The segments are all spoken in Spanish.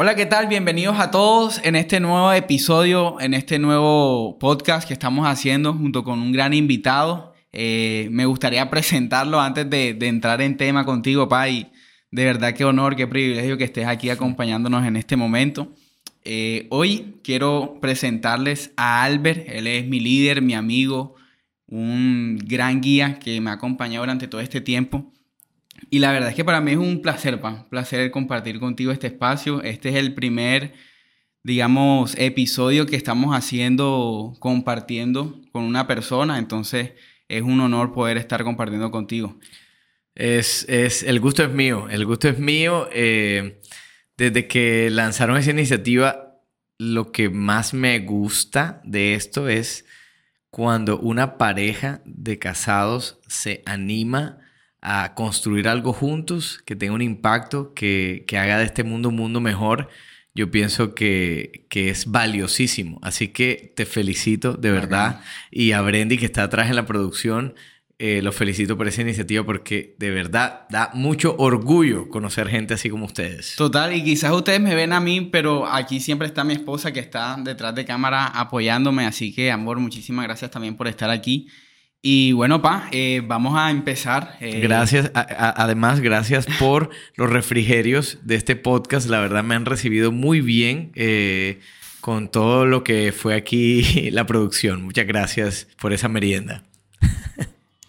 Hola, ¿qué tal? Bienvenidos a todos en este nuevo episodio, en este nuevo podcast que estamos haciendo junto con un gran invitado. Eh, me gustaría presentarlo antes de, entrar en tema contigo, Pai. De verdad, qué honor, qué privilegio que estés aquí acompañándonos en este momento. Eh, hoy quiero presentarles a Albert. Él es mi líder, mi amigo, un gran guía que me ha acompañado durante todo este tiempo. Y la verdad es que para mí es un placer, un placer compartir contigo este espacio. Este es el primer, digamos, episodio que estamos haciendo compartiendo con una persona. Entonces es un honor poder estar compartiendo contigo. Es, es el gusto es mío, el gusto es mío. Eh, desde que lanzaron esa iniciativa, lo que más me gusta de esto es cuando una pareja de casados se anima a construir algo juntos que tenga un impacto, que, haga de este mundo un mundo mejor, yo pienso que, es valiosísimo. Así que te felicito de verdad. Y a Brendy que está atrás en la producción, eh, los felicito por esa iniciativa porque de verdad da mucho orgullo conocer gente así como ustedes. Total, y quizás ustedes me ven a mí, pero aquí siempre está mi esposa que está detrás de cámara apoyándome. Así que, amor, muchísimas gracias también por estar aquí. Y bueno, pa, eh, vamos a empezar. Eh. Gracias, además, gracias por los refrigerios de este podcast. La verdad me han recibido muy bien eh, con todo lo que fue aquí la producción. Muchas gracias por esa merienda.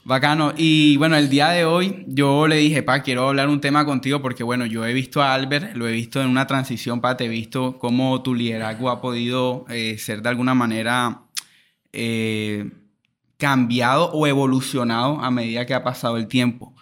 Bacano. Y bueno, el día de hoy yo le dije, pa, quiero hablar un tema contigo porque bueno, yo he visto a Albert, lo he visto en una transición, pa, te he visto cómo tu liderazgo ha podido ser de alguna manera cambiado o evolucionado a medida que ha pasado el tiempo.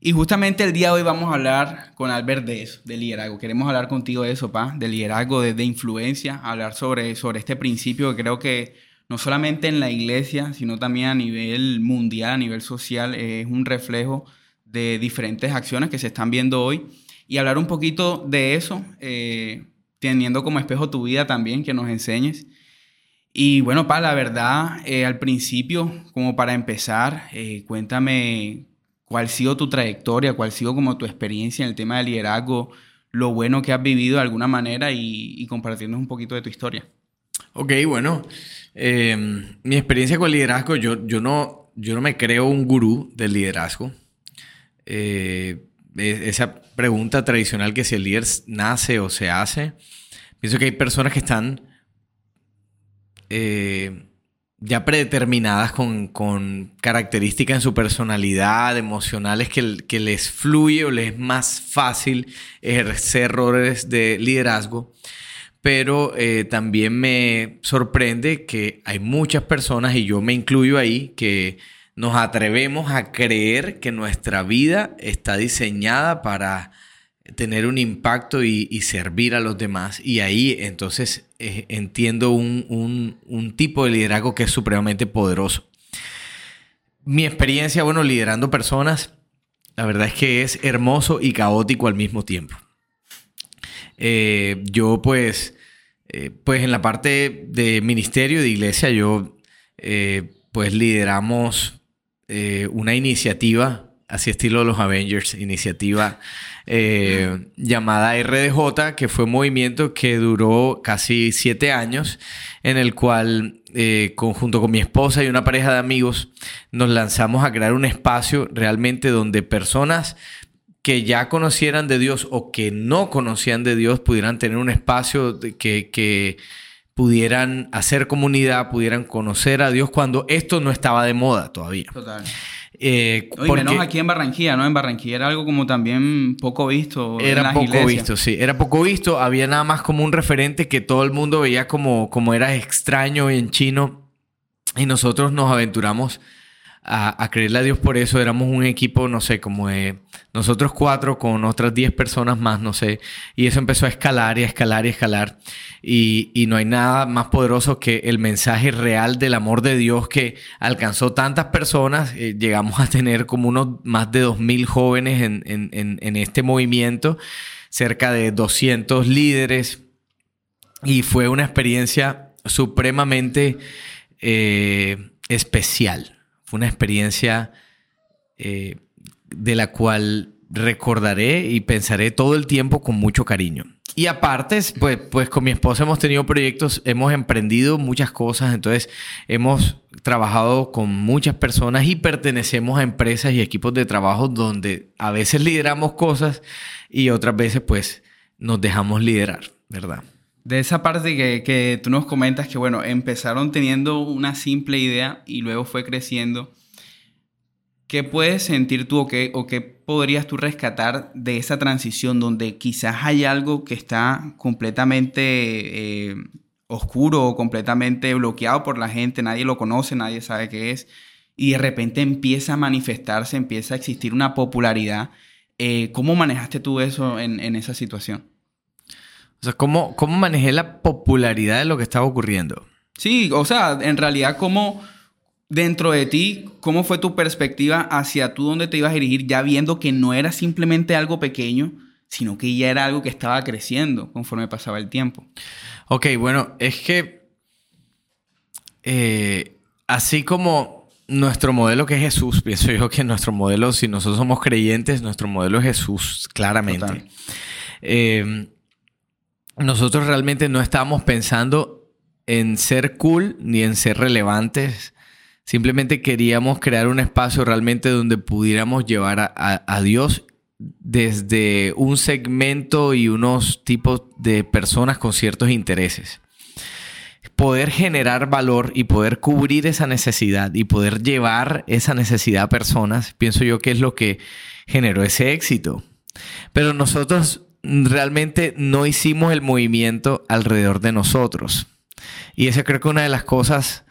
Y justamente el día de hoy vamos a hablar con Albert de eso, de liderazgo. Queremos hablar contigo de eso, pa, de liderazgo, de, influencia, hablar sobre, sobre este principio que creo que no solamente en la iglesia, sino también a nivel mundial, a nivel social, es un reflejo de diferentes acciones que se están viendo hoy. Y hablar un poquito de eso, eh, teniendo como espejo tu vida también, que nos enseñes. Y bueno, pa, la verdad, eh, al principio, como para empezar, eh, cuéntame cuál ha sido tu trayectoria, cuál ha sido como tu experiencia en el tema de liderazgo, lo bueno que has vivido de alguna manera y, y un poquito de tu historia. Ok, bueno, em, mi experiencia con liderazgo, yo, yo, no, yo no me creo un gurú del liderazgo. Eh, esa pregunta tradicional que si el líder nace o se hace, pienso que hay personas que están eh, ya predeterminadas con, características en su personalidad, emocionales, que, que, les fluye o les es más fácil ejercer roles de liderazgo. Pero eh, también me sorprende que hay muchas personas, y yo me incluyo ahí, que nos atrevemos a creer que nuestra vida está diseñada para tener un impacto y, servir a los demás. Y ahí entonces eh, entiendo un, tipo de liderazgo que es supremamente poderoso. Mi experiencia, bueno, liderando personas, la verdad es que es hermoso y caótico al mismo tiempo. Eh, yo pues, eh, pues en la parte de ministerio de iglesia, yo pues lideramos una iniciativa así estilo los Avengers, iniciativa eh, llamada RDJ, que fue un movimiento que duró casi siete años, en el cual, eh, junto con mi esposa y una pareja de amigos, nos lanzamos a crear un espacio realmente donde personas que ya conocieran de Dios o que no conocían de Dios pudieran tener un espacio que, que pudieran hacer comunidad, pudieran conocer a Dios cuando esto no estaba de moda todavía. Total. Eh, menos aquí en Barranquilla, ¿no? En Barranquilla era algo como también poco visto. Era poco visto, sí. Era poco visto. Había nada más como un referente que todo el mundo veía como, como era extraño en chino. Y nosotros nos aventuramos a, creerle a Dios por eso. Éramos un equipo, no sé, como de nosotros cuatro con otras diez personas más, no sé. Y eso empezó a escalar y a escalar y a escalar. Y, no hay nada más poderoso que el mensaje real del amor de Dios que alcanzó tantas personas. Eh, llegamos a tener como unos más de dos mil jóvenes en, este movimiento, cerca de 200 líderes. Y fue una experiencia supremamente eh, especial fue una experiencia eh, de la cual recordaré y pensaré todo el tiempo con mucho cariño. y aparte, pues, pues con mi esposa hemos tenido proyectos, hemos emprendido muchas cosas, entonces hemos trabajado con muchas personas y pertenecemos a empresas y equipos de trabajo donde a veces lideramos cosas y otras veces pues nos dejamos liderar, ¿verdad? De esa parte que, que tú nos comentas que, bueno, empezaron teniendo una simple idea y luego fue creciendo. ¿Qué puedes sentir tú o qué, o qué podrías tú rescatar de esa transición donde quizás hay algo que está completamente eh, oscuro o completamente bloqueado por la gente, nadie lo conoce, nadie sabe qué es, y de repente empieza a manifestarse, empieza a existir una popularidad? Eh, ¿Cómo manejaste tú eso en, en, esa situación? O sea, ¿cómo, ¿cómo manejé la popularidad de lo que estaba ocurriendo? Sí, o sea, en realidad, ¿cómo dentro de ti, ¿cómo fue tu perspectiva hacia tú dónde te ibas a dirigir ya viendo que no era simplemente algo pequeño, sino que ya era algo que estaba creciendo conforme pasaba el tiempo? Ok, bueno, es que eh, así como nuestro modelo que es Jesús, pienso yo que nuestro modelo, si nosotros somos creyentes, nuestro modelo es Jesús, claramente. Eh, nosotros realmente no estábamos pensando en ser cool ni en ser relevantes Simplemente queríamos crear un espacio realmente donde pudiéramos llevar a, Dios desde un segmento y unos tipos de personas con ciertos intereses. Poder generar valor y poder cubrir esa necesidad y poder llevar esa necesidad a personas, pienso yo que es lo que generó ese éxito. Pero nosotros realmente no hicimos el movimiento alrededor de nosotros. Y esa creo que una de las cosas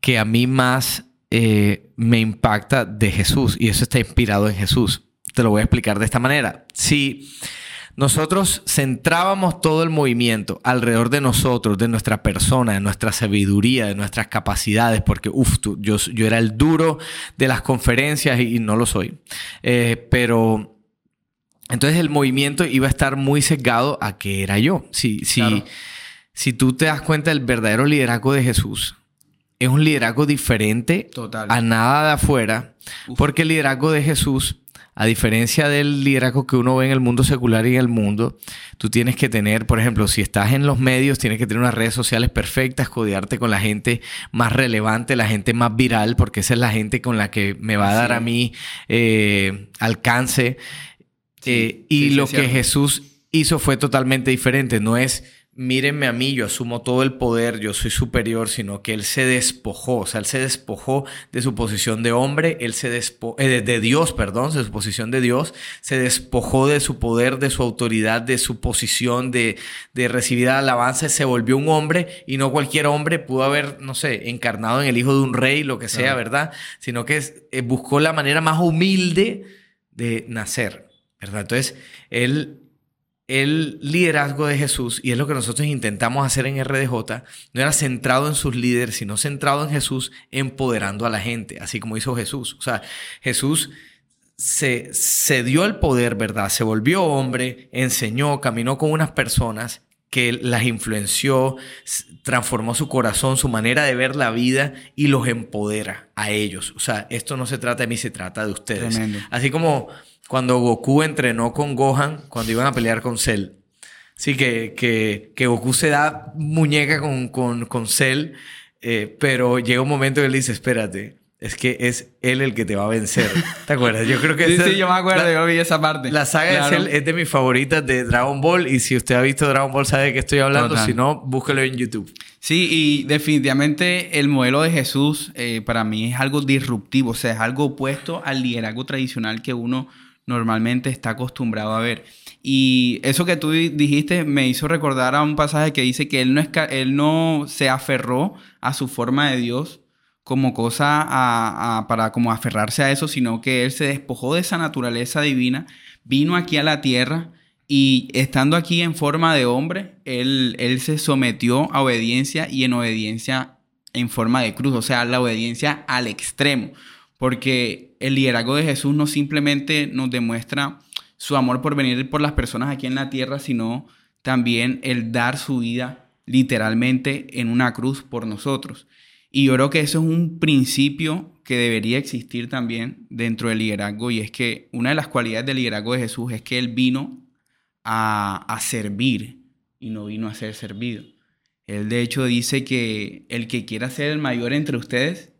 que a mí más eh, me impacta de Jesús y eso está inspirado en Jesús. Te lo voy a explicar de esta manera. Si nosotros centrábamos todo el movimiento alrededor de nosotros, de nuestra persona, de nuestra sabiduría, de nuestras capacidades, porque uff, yo, yo, era el duro de las conferencias y, no lo soy. Eh, pero entonces el movimiento iba a estar muy sesgado a que era yo. Si, si, si tú te das cuenta del verdadero liderazgo de Jesús, es un liderazgo diferente a nada de afuera, porque el liderazgo de Jesús, a diferencia del liderazgo que uno ve en el mundo secular y en el mundo, tú tienes que tener, por ejemplo, si estás en los medios, tienes que tener unas redes sociales perfectas, codearte con la gente más relevante, la gente más viral, porque esa es la gente con la que me va a dar a mí eh, alcance. Eh, y lo que Jesús hizo fue totalmente diferente, no es mírenme a mí, yo asumo todo el poder, yo soy superior, sino que él se despojó, o sea, él se despojó de su posición de hombre, él se despojó, eh, de Dios, perdón, de su posición de Dios, se despojó de su poder, de su autoridad, de su posición de, de recibir alabanza, se volvió un hombre y no cualquier hombre pudo haber, no sé, encarnado en el hijo de un rey, lo que sea, ¿verdad? Sino que eh, buscó la manera más humilde de nacer, ¿verdad? Entonces, él el liderazgo de Jesús, y es lo que nosotros intentamos hacer en RDJ, no era centrado en sus líderes, sino centrado en Jesús empoderando a la gente, así como hizo Jesús. O sea, Jesús se, se dio el poder, ¿verdad? Se volvió hombre, enseñó, caminó con unas personas que las influenció, transformó su corazón, su manera de ver la vida y los empodera a ellos. O sea, esto no se trata de mí, se trata de ustedes. Así como cuando Goku entrenó con Gohan cuando iban a pelear con Cell. Sí, que, que, Goku se da muñeca con, con, con Cell, eh, pero llega un momento que él dice, espérate, es que es él el que te va a vencer. ¿Te acuerdas? Yo creo que... sí, sí, yo me acuerdo, yo vi esa parte. La saga de Cell es de mis favoritas de Dragon Ball y si usted ha visto Dragon Ball sabe de qué estoy hablando, si no, búsquelo en YouTube. Sí, y definitivamente el modelo de Jesús eh, para mí es algo disruptivo, o sea, es algo opuesto al liderazgo tradicional que uno normalmente está acostumbrado a ver. Y eso que tú dijiste me hizo recordar a un pasaje que dice que él no, él no se aferró a su forma de Dios como cosa para como aferrarse a eso, sino que él se despojó de esa naturaleza divina, vino aquí a la tierra y estando aquí en forma de hombre, él, él se sometió a obediencia y en obediencia en forma de cruz, o sea, la obediencia al extremo. Porque el liderazgo de Jesús no simplemente nos demuestra su amor por venir por las personas aquí en la tierra, sino también el dar su vida literalmente en una cruz por nosotros. Y yo creo que eso es un principio que debería existir también dentro del liderazgo y es que una de las cualidades del liderazgo de Jesús es que Él vino a, a servir y no vino a ser servido. Él de hecho dice que el que quiera ser el mayor entre ustedes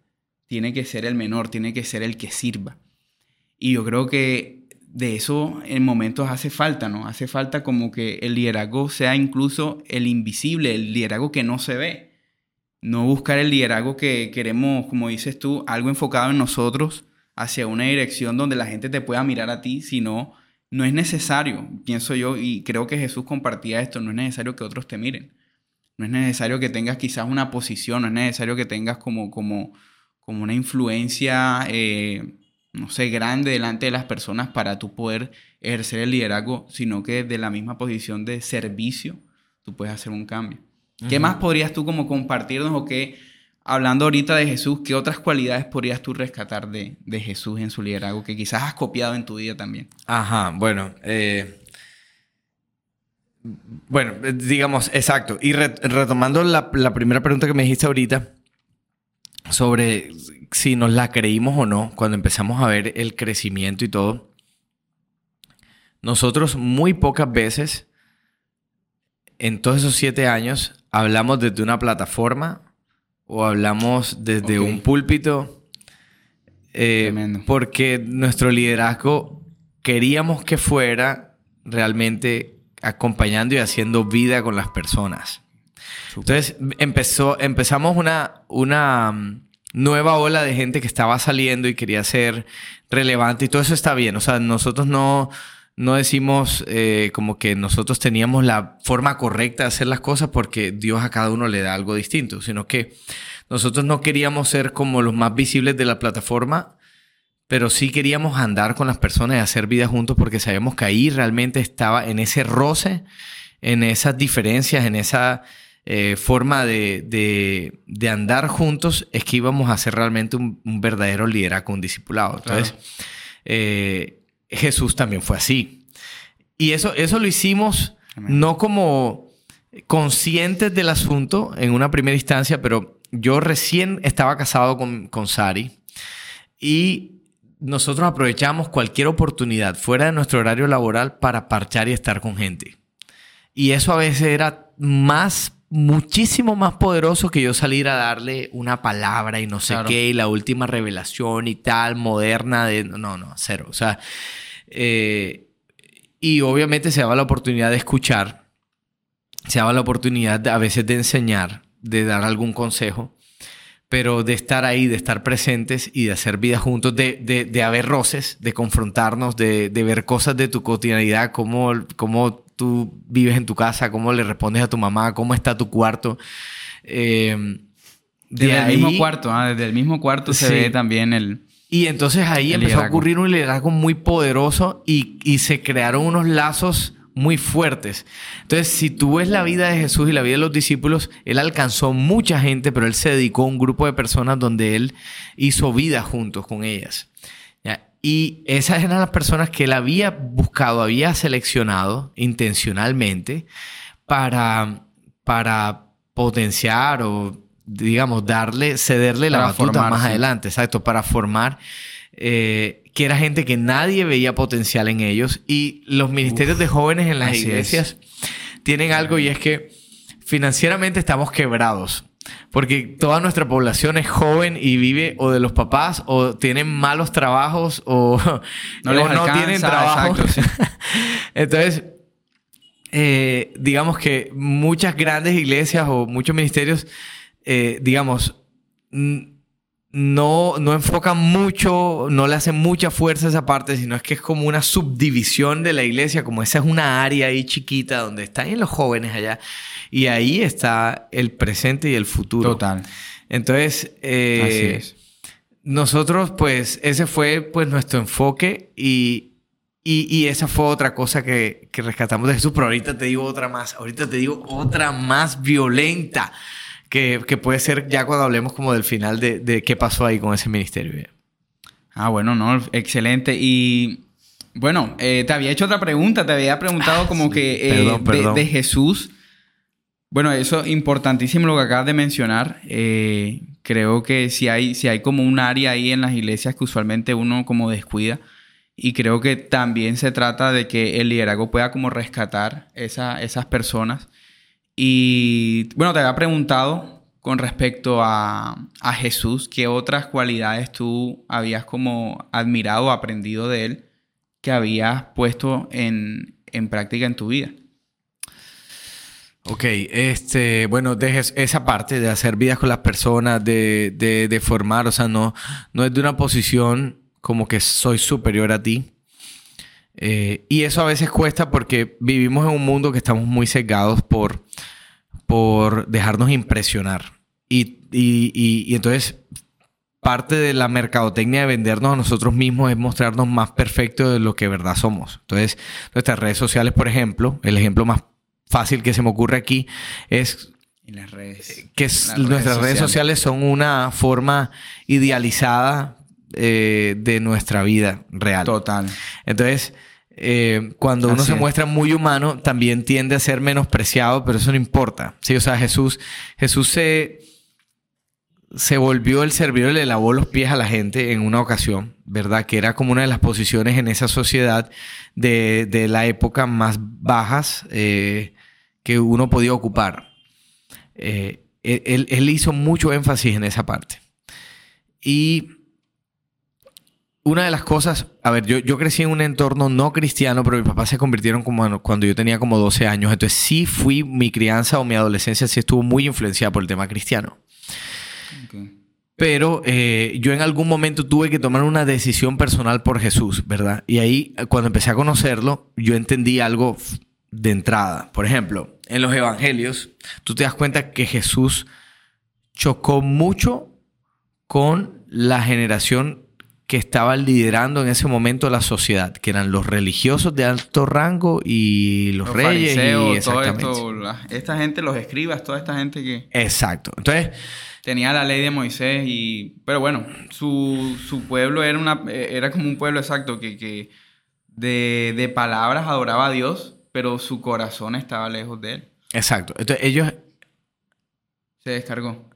tiene que ser el menor, tiene que ser el que sirva. Y yo creo que de eso en momentos hace falta, ¿no? Hace falta como que el liderazgo sea incluso el invisible, el liderazgo que no se ve. No buscar el liderazgo que queremos, como dices tú, algo enfocado en nosotros hacia una dirección donde la gente te pueda mirar a ti, sino no es necesario, pienso yo, y creo que Jesús compartía esto, no es necesario que otros te miren. No es necesario que tengas quizás una posición, no es necesario que tengas como, como, como una influencia, eh, no sé, grande delante de las personas para tú poder ejercer el liderazgo, sino que desde la misma posición de servicio tú puedes hacer un cambio. ¿Qué más podrías tú como compartirnos o qué, hablando ahorita de Jesús, qué otras cualidades podrías tú rescatar de, de Jesús en su liderazgo que quizás has copiado en tu vida también? Ajá, bueno, eh, bueno, digamos, exacto. Y retomando la, la, primera pregunta que me dijiste ahorita sobre si nos la creímos o no, cuando empezamos a ver el crecimiento y todo, nosotros muy pocas veces en todos esos siete años hablamos desde una plataforma o hablamos desde un púlpito. Eh, porque nuestro liderazgo queríamos que fuera realmente acompañando y haciendo vida con las personas. Entonces empezó, empezamos una, una mm, nueva ola de gente que estaba saliendo y quería ser relevante y todo eso está bien. O sea, nosotros no, no decimos eh, como que nosotros teníamos la forma correcta de hacer las cosas porque Dios a cada uno le da algo distinto, sino que nosotros no queríamos ser como los más visibles de la plataforma, pero sí queríamos andar con las personas y hacer vida juntos porque sabíamos que ahí realmente estaba en ese roce, en esas diferencias, en esa eh, forma de, andar juntos, es que íbamos a hacer realmente un, verdadero liderazgo, un discipulado. Entonces, eh, Jesús también fue así. Y eso, eso lo hicimos no como conscientes del asunto en una primera instancia, pero yo recién estaba casado con, con Sari y nosotros aprovechamos cualquier oportunidad fuera de nuestro horario laboral para parchar y estar con gente. Y eso a veces era más, muchísimo más poderoso que yo salir a darle una palabra y no sé qué, y la última revelación y tal, moderna de... No, no, cero. O sea, eh, y obviamente se daba la oportunidad de escuchar, se daba la oportunidad a veces de enseñar, de dar algún consejo, pero de estar ahí, de estar presentes y de hacer vida juntos, de, de, haber roces, de confrontarnos, de, de, ver cosas de tu cotidianidad, cómo, cómo tú vives en tu casa, cómo le respondes a tu mamá, cómo está tu cuarto. Eh, desde el mismo cuarto, ¿ah? desde el mismo cuarto se ve también el, y entonces ahí empezó a ocurrir un liderazgo muy poderoso y, se crearon unos lazos muy fuertes. Entonces, si tú ves la vida de Jesús y la vida de los discípulos, él alcanzó mucha gente, pero él se dedicó a un grupo de personas donde él hizo vida juntos con ellas. Y esas eran las personas que él había buscado, había seleccionado intencionalmente para, para potenciar o digamos, darle, cederle la batuta más adelante, exacto, para formar, eh, que era gente que nadie veía potencial en ellos. Y los ministerios de jóvenes en las iglesias tienen algo y es que financieramente estamos quebrados. Porque toda nuestra población es joven y vive o de los papás o tienen malos trabajos o no, tienen trabajo. Entonces, eh, digamos que muchas grandes iglesias o muchos ministerios eh, digamos, no, no enfocan mucho, no le hacen mucha fuerza a esa parte, sino es que es como una subdivisión de la iglesia, como esa es una área ahí chiquita donde están los jóvenes allá, y ahí está el presente y el futuro. Total. Entonces, eh, nosotros, pues, ese fue pues nuestro enfoque y, y, esa fue otra cosa que, que rescatamos de Jesús, pero ahorita te digo otra más, ahorita te digo otra más violenta que, puede ser ya cuando hablemos como del final de, qué pasó ahí con ese ministerio. Ah, bueno, no, excelente. Y bueno, eh, te había hecho otra pregunta, te había preguntado ah, como que eh, De, Jesús. Bueno, eso es importantísimo lo que acabas de mencionar. Eh, creo que si hay, si hay como un área ahí en las iglesias que usualmente uno como descuida, Y creo que también se trata de que el liderazgo pueda como rescatar esa, esas personas. Y bueno, te había preguntado con respecto a, a, Jesús, ¿qué otras cualidades tú habías como admirado o aprendido de él que habías puesto en, en práctica en tu vida? Ok, este, bueno, dejes esa parte de hacer vidas con las personas, de, de, de formar, o sea, no, no es de una posición como que soy superior a ti. Eh, y eso a veces cuesta porque vivimos en un mundo que estamos muy cegados por, por dejarnos impresionar. Y, y, y, y, entonces parte de la mercadotecnia de vendernos a nosotros mismos es mostrarnos más perfectos de lo que verdad somos. Entonces nuestras redes sociales, por ejemplo, el ejemplo más fácil que se me ocurre aquí es las redes. que las nuestras redes sociales son una forma idealizada eh, de nuestra vida real. Total. Entonces, eh, cuando uno Así se es. muestra muy humano, también tiende a ser menospreciado, pero eso no importa. Sí, o sea, Jesús, Jesús se, se volvió el servidor y le lavó los pies a la gente en una ocasión, ¿verdad? Que era como una de las posiciones en esa sociedad de, de la época más bajas eh, que uno podía ocupar. Eh, él, él hizo mucho énfasis en esa parte. Y una de las cosas, a ver, yo, yo crecí en un entorno no cristiano, pero mis papás se convirtieron como cuando yo tenía como 12 años. Entonces sí fui, mi crianza o mi adolescencia sí estuvo muy influenciada por el tema cristiano. Okay. Pero eh, yo en algún momento tuve que tomar una decisión personal por Jesús, ¿verdad? Y ahí, cuando empecé a conocerlo, yo entendí algo de entrada. Por ejemplo, en los evangelios, tú te das cuenta que Jesús chocó mucho con la generación que estaba liderando en ese momento la sociedad, que eran los religiosos de alto rango y los, Los reyes. fariseos, y todo exactamente. esto, la- esta gente, los escribas, toda esta gente que Exacto. Entonces, tenía la ley de Moisés y... Pero bueno, su, su pueblo era, una, era como un pueblo exacto que, que de, de palabras adoraba a Dios, pero su corazón estaba lejos de él. exacto. Entonces, ellos Se descargó.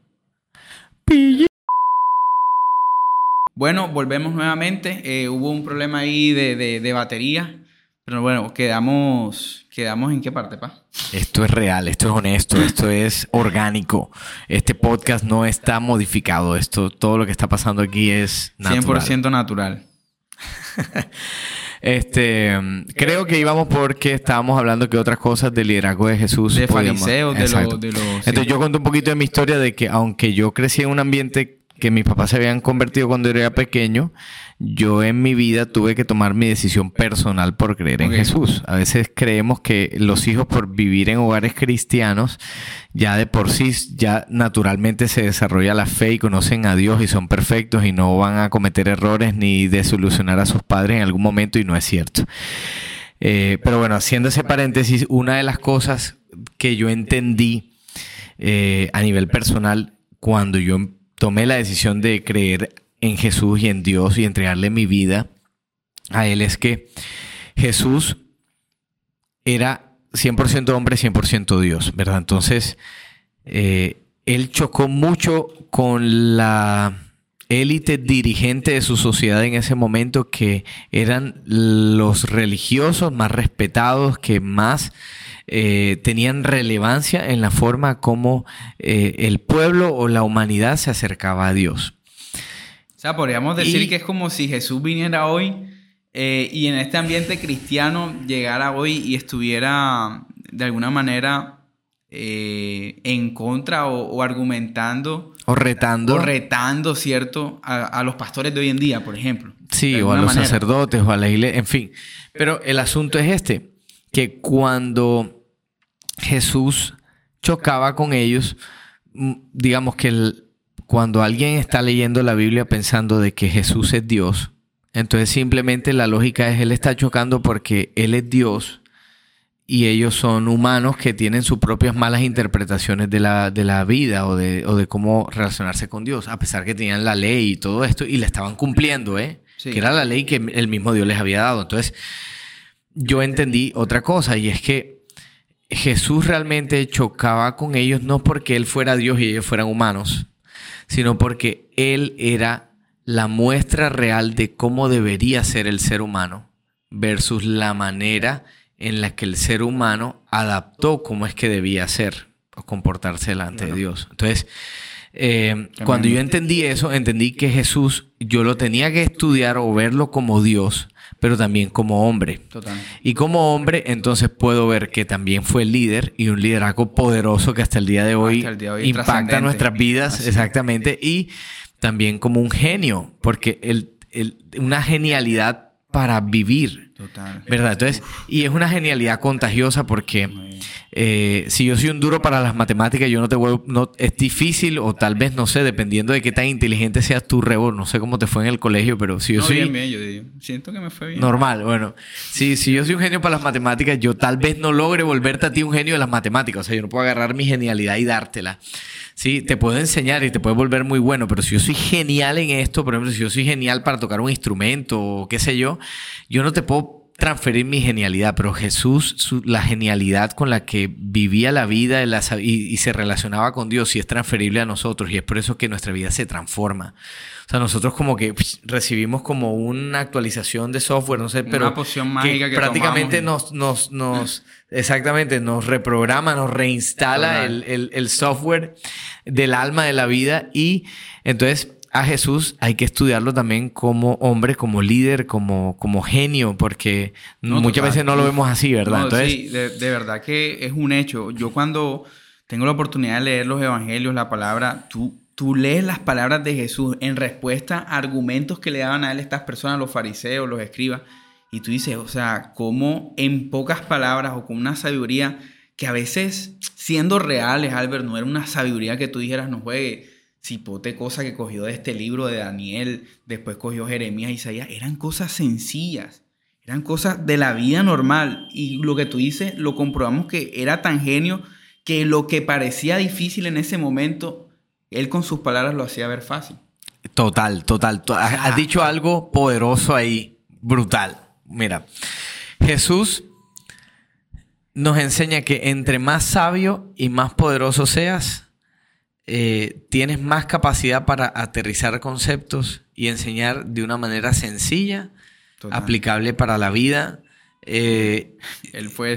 Bueno, volvemos nuevamente. Eh, hubo un problema ahí de, de- de batería. Pero bueno, quedamos, quedamos en qué parte, pa? Esto es real, esto es honesto, esto es orgánico. Este podcast no está modificado. Esto, todo lo que está pasando aquí es natural. 100% natural. Este, creo que íbamos porque estábamos hablando que otras cosas del liderazgo de Jesús. De fariseos, de los Entonces sí. yo conté un poquito de mi historia de que aunque yo crecí en un ambiente que mis papás se habían convertido cuando era pequeño, yo en mi vida tuve que tomar mi decisión personal por creer en. Jesús. A veces creemos que los hijos por vivir en hogares cristianos ya de por sí ya naturalmente se desarrolla la fe y conocen a Dios y son perfectos y no van a cometer errores ni desilusionar a sus padres en algún momento y no es cierto. Eh, pero bueno, haciendo ese paréntesis, una de las cosas que yo entendí eh, a nivel personal cuando yo tomé la decisión de creer en Jesús y en Dios y entregarle mi vida a Él es que Jesús era 100% hombre, 100% Dios, ¿verdad? Entonces, eh, Él chocó mucho con la élite dirigente de su sociedad en ese momento que eran los religiosos más respetados, que más eh, tenían relevancia en la forma como eh, el pueblo o la humanidad se acercaba a Dios. O sea, podríamos decir Y- que es como si Jesús viniera hoy eh, y en este ambiente cristiano llegara hoy y estuviera de alguna manera eh, en contra o, o argumentando O retando. o retando, ¿cierto? A, a los pastores de hoy en día, por ejemplo. Sí, o a los manera. sacerdotes o a la iglesia, en fin. Pero el asunto es este, que cuando Jesús chocaba con ellos, mm, digamos que el- cuando alguien está leyendo la Biblia pensando de que Jesús es Dios, entonces simplemente la lógica es, él está chocando porque él es Dios y ellos son humanos que tienen sus propias malas interpretaciones de la, de la vida o de, o de cómo relacionarse con Dios, a pesar que tenían la ley y todo esto y la estaban cumpliendo, ¿eh? Sí. Que era la ley que el mismo Dios les había dado. Entonces, yo entendí otra cosa y es que Jesús realmente chocaba con ellos no porque Él fuera Dios y ellos fueran humanos, sino porque Él era la muestra real de cómo debería ser el ser humano versus la manera en la que el ser humano adaptó cómo es que debía ser o comportarse delante de Dios. Entonces, eh, cuando yo entendí eso, entendí que Jesús yo lo tenía que estudiar o verlo como Dios, pero también como hombre. Y como hombre, entonces puedo ver que también fue líder y un liderazgo poderoso que hasta el día de hoy, impacta nuestras vidas, exactamente, y también como un genio, porque el, una genialidad para vivir. Total. ¿Verdad? Entonces, y es una genialidad contagiosa porque eh, si yo soy un duro para las matemáticas, yo no te vuelvo, no, es difícil o tal vez, no sé, dependiendo de qué tan inteligente seas tu Rebo, no sé cómo te fue en el colegio, pero si yo soy... Bien, bien, yo siento que me fue bien. Normal, bueno. Si, si yo soy un genio para las matemáticas, yo tal vez no logre volverte a ti un genio de las matemáticas. O sea, yo no puedo agarrar mi genialidad y dártela. Sí, te puedo enseñar y te puede volver muy bueno, pero si yo soy genial en esto, por ejemplo, si yo soy genial para tocar un instrumento o qué sé yo, yo no te puedo transferir mi genialidad, pero Jesús, la genialidad con la que vivía la vida y, se relacionaba con Dios, sí es transferible a nosotros y es por eso que nuestra vida se transforma. O sea, nosotros como que recibimos como una actualización de software, no sé, pero una poción mágica que, prácticamente nos, nos, nos, exactamente, nos reprograma, nos reinstala el, el software del alma de la vida y entonces a Jesús hay que estudiarlo también como hombre, como líder, como, como genio, porque muchas veces no lo vemos así, ¿verdad? Entonces, sí, de, verdad que es un hecho. Yo cuando tengo la oportunidad de leer los evangelios, la palabra, tú, tú lees las palabras de Jesús en respuesta a argumentos que le daban a él estas personas, los fariseos, los escribas, y tú dices, o sea, cómo en pocas palabras o con una sabiduría que a veces, siendo reales, Albert, no era una sabiduría que tú dijeras, no juegue cipote cosa que cogió de este libro de Daniel, después cogió Jeremías, Isaías, eran cosas sencillas, eran cosas de la vida normal. Y lo que tú dices, lo comprobamos que era tan genio que lo que parecía difícil en ese momento, él con sus palabras lo hacía ver fácil. Total, total. Has dicho algo poderoso ahí, brutal. Mira, Jesús nos enseña que entre más sabio y más poderoso seas, eh, tienes más capacidad para aterrizar conceptos y enseñar de una manera sencilla, aplicable para la vida, eh,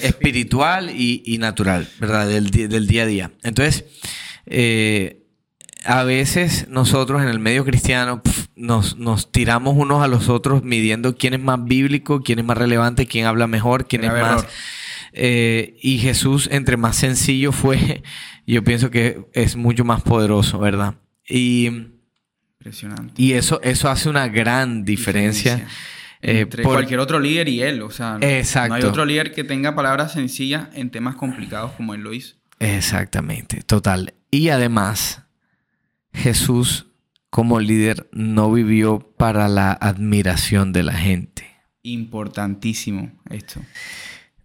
espiritual y, natural, ¿verdad? Del, día a día. Entonces, eh, a veces nosotros en el medio cristiano nos, nos, tiramos unos a los otros midiendo quién es más bíblico, quién es más relevante, quién habla mejor, quién es más... y Jesús, entre más sencillo fue yo pienso que es mucho más poderoso, ¿verdad? Y, Impresionante. Y eso, eso hace una gran diferencia. Eh, entre cualquier otro líder y él, o sea, no, Exacto. hay otro líder que tenga palabras sencillas en temas complicados como él lo hizo. Exactamente, total. Y además, Jesús como líder no vivió para la admiración de la gente. Importantísimo esto.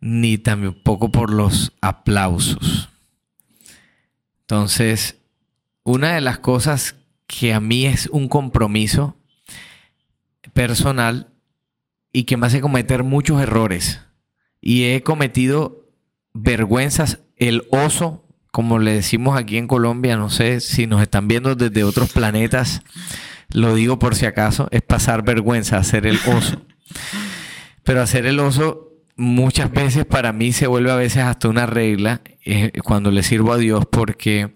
Ni tampoco por los aplausos. Entonces, una de las cosas que a mí es un compromiso personal y que me hace cometer muchos errores. Y he cometido vergüenzas, el oso, como le decimos aquí en Colombia, no sé si nos están viendo desde otros planetas, lo digo por si acaso, es pasar vergüenza, hacer el oso. Pero hacer el oso muchas veces para mí se vuelve a veces hasta una regla eh, cuando le sirvo a Dios porque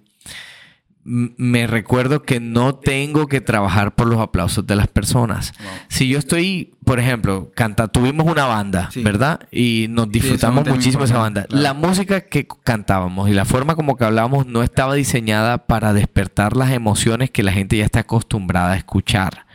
me recuerdo que no tengo que trabajar por los aplausos de las personas. Si yo estoy, por ejemplo, canta, tuvimos una banda, ¿verdad? Y nos disfrutamos muchísimo esa banda. La música que cantábamos y la forma como que hablábamos no estaba diseñada para despertar las emociones que la gente ya está acostumbrada a escuchar.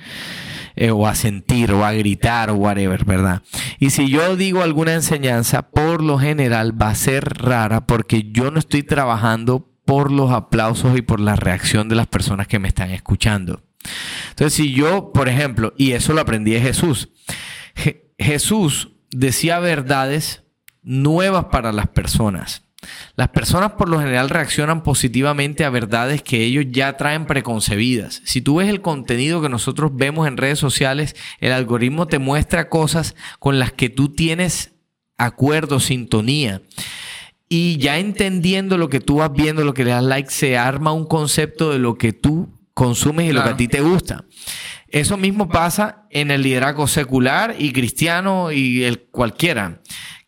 Eh, o a sentir o a gritar o whatever, ¿verdad? Y si yo digo alguna enseñanza, por lo general va a ser rara porque yo no estoy trabajando por los aplausos y por la reacción de las personas que me están escuchando. Entonces, si yo, por ejemplo, y eso lo aprendí de Jesús, Jesús decía verdades nuevas para las personas. Las personas por lo general reaccionan positivamente a verdades que ellos ya traen preconcebidas. Si tú ves el contenido que nosotros vemos en redes sociales, el algoritmo te muestra cosas con las que tú tienes acuerdo, sintonía. Y ya entendiendo lo que tú vas viendo, lo que le das like, se arma un concepto de lo que tú consumes y lo que a ti te gusta. Eso mismo pasa en el liderazgo secular y cristiano y el cualquiera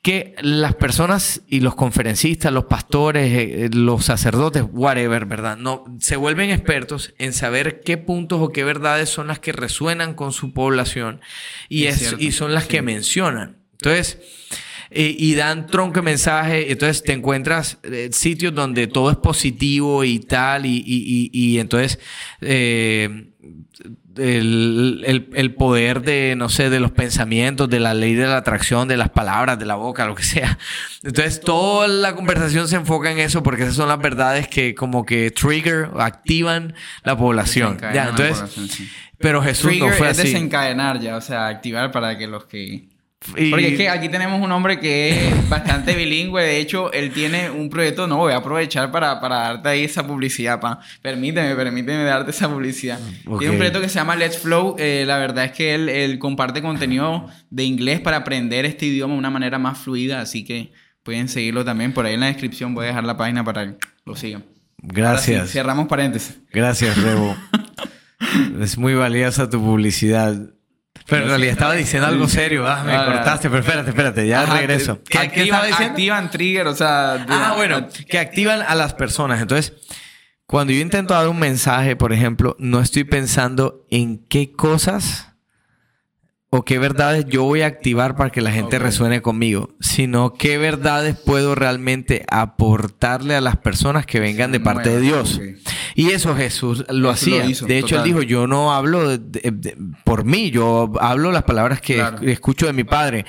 que las personas y los conferencistas, los pastores, eh, eh, los sacerdotes, whatever, ¿verdad? No, se vuelven expertos en saber qué puntos o qué verdades son las que resuenan con su población y, es, y son las que mencionan. Entonces, eh, y dan tronco mensaje, entonces te encuentras sitios donde todo es positivo y tal, y, y, y, entonces el, el, poder de, no sé, de los pensamientos, de la ley de la atracción, de las palabras, de la boca, lo que sea. Entonces, toda la conversación se enfoca en eso porque esas son las verdades que como que trigger, activan la población. Ya, entonces, pero Jesús no fue es desencadenar ya, o sea, activar para que los que porque es que aquí tenemos un hombre que es bastante bilingüe. De hecho, él tiene un proyecto. No, voy a aprovechar para, para darte ahí esa publicidad, pa. Permíteme, permíteme darte esa publicidad. Tiene un proyecto que se llama Let's Flow. Eh, la verdad es que él, él, comparte contenido de inglés para aprender este idioma de una manera más fluida. Así que pueden seguirlo también. Por ahí en la descripción voy a dejar la página para que lo sigan. Gracias. cerramos paréntesis. Gracias, Rebo. es muy valiosa tu publicidad. Pero en realidad estaba diciendo algo serio. Ah, me cortaste, pero espérate, espérate, ya regreso. ¿Qué, activan, activan trigger, o sea... Ah, bueno, que activan a las personas. Entonces, cuando yo intento dar un mensaje, por ejemplo, no estoy pensando en qué cosas o qué verdades yo voy a activar para que la gente resuene conmigo, sino qué verdades puedo realmente aportarle a las personas que vengan de parte de Dios. Y eso Jesús lo hacía. de hecho, él dijo, yo no hablo por mí, yo hablo las palabras que escucho de mi Padre.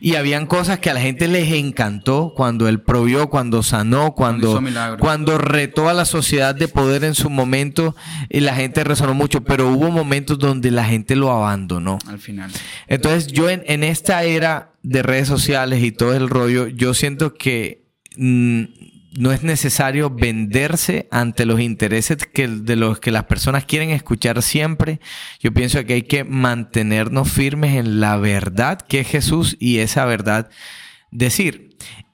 Y habían cosas que a la gente les encantó cuando él provió, cuando sanó, cuando, cuando, retó a la sociedad de poder en su momento y la gente resonó mucho, pero hubo momentos donde la gente lo abandonó. Al final. Entonces yo en, esta era de redes sociales y todo el rollo, yo siento que... Mm, no es necesario venderse ante los intereses de los que las personas quieren escuchar siempre. Yo pienso que hay que mantenernos firmes en la verdad que es Jesús y esa verdad decir.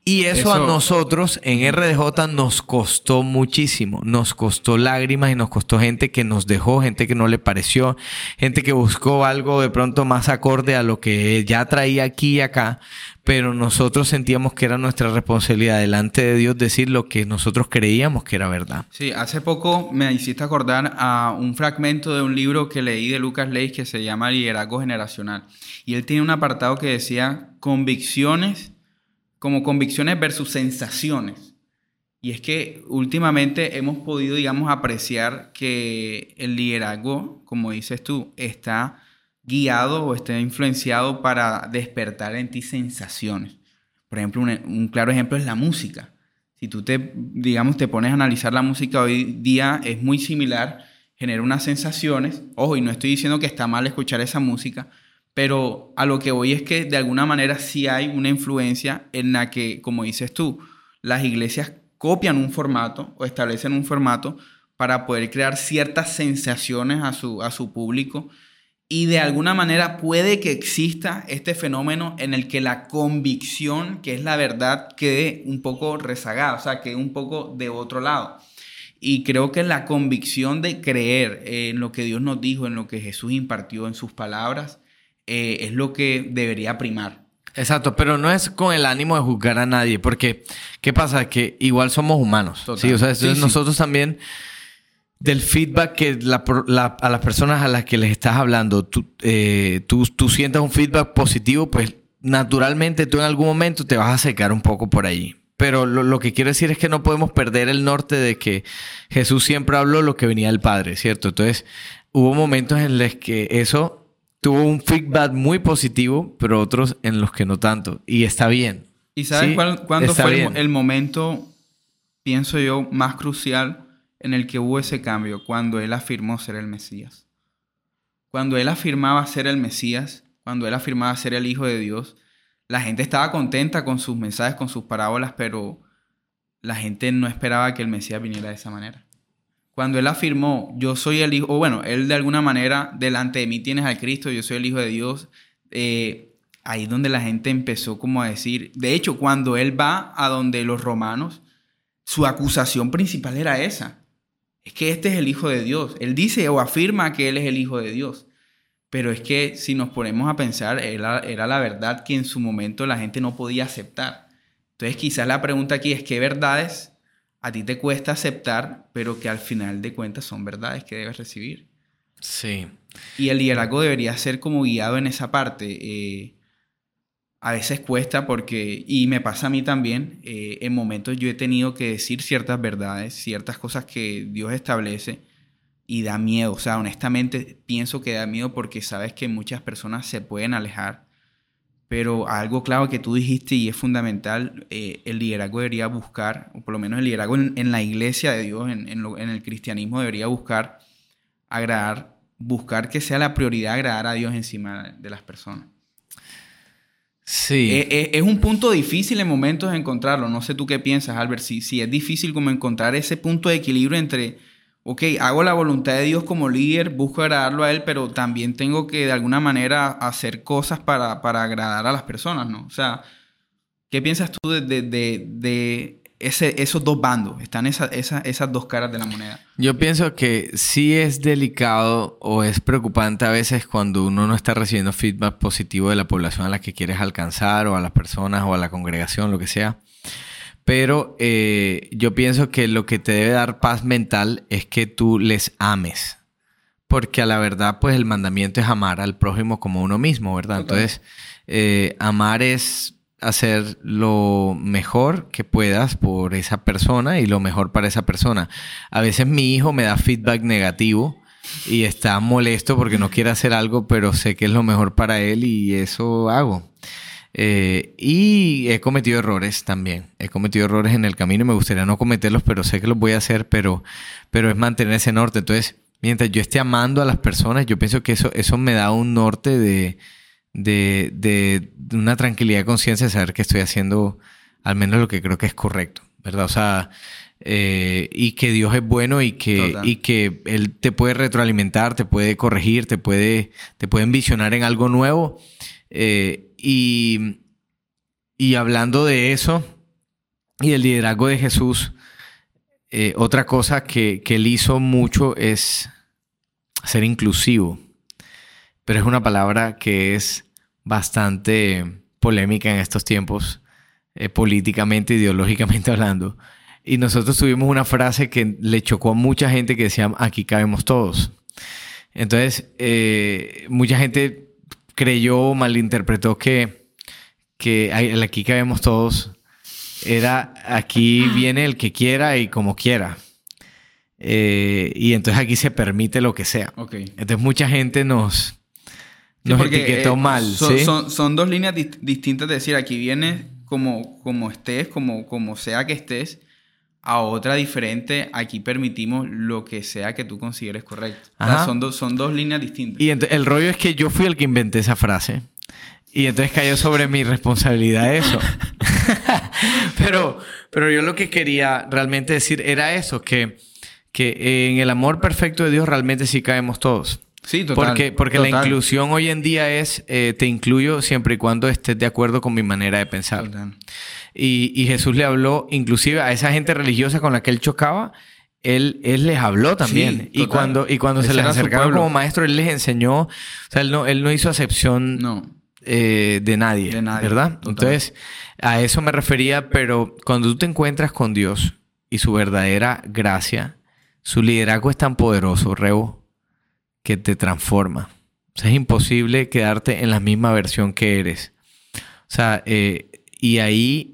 Y eso, a nosotros en RDJ nos costó muchísimo. Nos costó lágrimas y nos costó gente que nos dejó, gente que no le pareció, gente que buscó algo de pronto más acorde a lo que ya traía aquí y acá. Pero nosotros sentíamos que era nuestra responsabilidad delante de Dios decir lo que nosotros creíamos que era verdad. Sí, hace poco me hiciste acordar a un fragmento de un libro que leí de Lucas Leis que se llama Liderazgo Generacional. Y él tiene un apartado que decía convicciones como convicciones versus sensaciones. Y es que últimamente hemos podido, digamos, apreciar que el liderazgo, como dices tú, está guiado o está influenciado para despertar en ti sensaciones. Por ejemplo, un, claro ejemplo es la música. Si tú te, digamos, te pones a analizar la música hoy día, es muy similar, genera unas sensaciones. Ojo, y no estoy diciendo que está mal escuchar esa música, pero a lo que voy es que de alguna manera sí hay una influencia en la que, como dices tú, las iglesias copian un formato o establecen un formato para poder crear ciertas sensaciones a su, a su público y de alguna manera puede que exista este fenómeno en el que la convicción, que es la verdad, quede un poco rezagada, o sea, quede un poco de otro lado. Y creo que la convicción de creer en lo que Dios nos dijo, en lo que Jesús impartió en sus palabras, eh, es lo que debería primar. Exacto, pero no es con el ánimo de juzgar a nadie, porque ¿qué pasa? Que igual somos humanos. Sí, o sea, nosotros también del feedback que a las personas a las que les estás hablando, eh, tú, tú, sientas un feedback positivo, pues naturalmente tú en algún momento te vas a secar un poco por ahí. Pero lo, lo, que quiero decir es que no podemos perder el norte de que Jesús siempre habló lo que venía del Padre, ¿cierto? Entonces, hubo momentos en los que eso tuvo un feedback muy positivo, pero otros en los que no tanto. Y está bien. ¿Y sabes cuándo fue el, momento, pienso yo, más crucial en el que hubo ese cambio? Cuando él afirmó ser el Mesías. Cuando él afirmaba ser el Mesías, cuando él afirmaba ser el Hijo de Dios, la gente estaba contenta con sus mensajes, con sus parábolas, pero la gente no esperaba que el Mesías viniera de esa manera cuando él afirmó, yo soy el hijo, o bueno, él de alguna manera, delante de mí tienes al Cristo, yo soy el hijo de Dios, eh, ahí es donde la gente empezó como a decir, de hecho, cuando él va a donde los romanos, su acusación principal era esa, es que este es el hijo de Dios, él dice o afirma que él es el hijo de Dios. Pero es que si nos ponemos a pensar, era, era la verdad que en su momento la gente no podía aceptar. Entonces quizás la pregunta aquí es qué verdades a ti te cuesta aceptar, pero que al final de cuentas son verdades que debes recibir. Sí. Y el liderazgo debería ser como guiado en esa parte. Eh, a veces cuesta porque, y me pasa a mí también, eh, en momentos yo he tenido que decir ciertas verdades, ciertas cosas que Dios establece y da miedo. O sea, honestamente pienso que da miedo porque sabes que muchas personas se pueden alejar. Pero algo claro que tú dijiste y es fundamental, eh, el liderazgo debería buscar, o por lo menos el liderazgo en, la iglesia de Dios, en, en el cristianismo, debería buscar agradar, buscar que sea la prioridad agradar a Dios encima de las personas. Sí. Es, e, es, un punto difícil en momentos de encontrarlo. No sé tú qué piensas, Albert. Si, si es difícil como encontrar ese punto de equilibrio entre, ok, hago la voluntad de Dios como líder, busco agradarlo a Él, pero también tengo que de alguna manera hacer cosas para, para agradar a las personas, ¿no? O sea, ¿qué piensas tú de, de, de esos dos bandos, están esas dos caras de la moneda. Yo pienso que sí es delicado o es preocupante a veces cuando uno no está recibiendo feedback positivo de la población a la que quieres alcanzar o a las personas o a la congregación, lo que sea. Pero eh, yo pienso que lo que te debe dar paz mental es que tú les ames. Porque a la verdad, pues el mandamiento es amar al prójimo como uno mismo, ¿verdad? Entonces, eh, amar es hacer lo mejor que puedas por esa persona y lo mejor para esa persona. A veces mi hijo me da feedback negativo y está molesto porque no quiere hacer algo, pero sé que es lo mejor para él y eso hago. Eh, y he cometido errores también. He cometido errores en el camino y me gustaría no cometerlos, pero sé que los voy a hacer, pero, pero es mantener ese norte. Entonces, mientras yo esté amando a las personas, yo pienso que eso, eso me da un norte de, de, de, una tranquilidad de conciencia de saber que estoy haciendo al menos lo que creo que es correcto, ¿verdad? O sea, eh, y que Dios es bueno y que, y que Él te puede retroalimentar, te puede corregir, te puede, te puede envisionar en algo nuevo. Eh, y, y hablando de eso y del liderazgo de Jesús, eh, otra cosa que, que Él hizo mucho es ser inclusivo pero es una palabra que es bastante polémica en estos tiempos, eh, políticamente, ideológicamente hablando. Y nosotros tuvimos una frase que le chocó a mucha gente que decía, aquí cabemos todos. Entonces, mucha gente creyó o malinterpretó que, que el aquí cabemos todos era aquí viene el que quiera y como quiera. Eh, y entonces aquí se permite lo que sea. Entonces mucha gente nos, nos etiquetó eh, mal. Son, son, dos líneas distintas de decir, aquí vienes como, como estés, como, como sea que estés, a otra diferente, aquí permitimos lo que sea que tú consideres correcto. son, son dos líneas distintas. Y el rollo es que yo fui el que inventé esa frase. Y entonces cayó sobre mi responsabilidad eso. pero, pero yo lo que quería realmente decir era eso, que, que en el amor perfecto de Dios realmente sí caemos todos. Sí, total. Porque, porque la inclusión hoy en día es, eh, te incluyo siempre y cuando estés de acuerdo con mi manera de pensar. Y, y, Jesús le habló, inclusive a esa gente religiosa con la que él chocaba, él, él les habló también. y cuando, y cuando se les acercaron como maestro, él les enseñó, o sea, él no, él no hizo acepción no. Eh, de, nadie, de nadie, ¿verdad? Entonces, a eso me refería, pero cuando tú te encuentras con Dios y su verdadera gracia, su liderazgo es tan poderoso, Rebo, que te transforma. O sea, es imposible quedarte en la misma versión que eres. O sea, eh, y ahí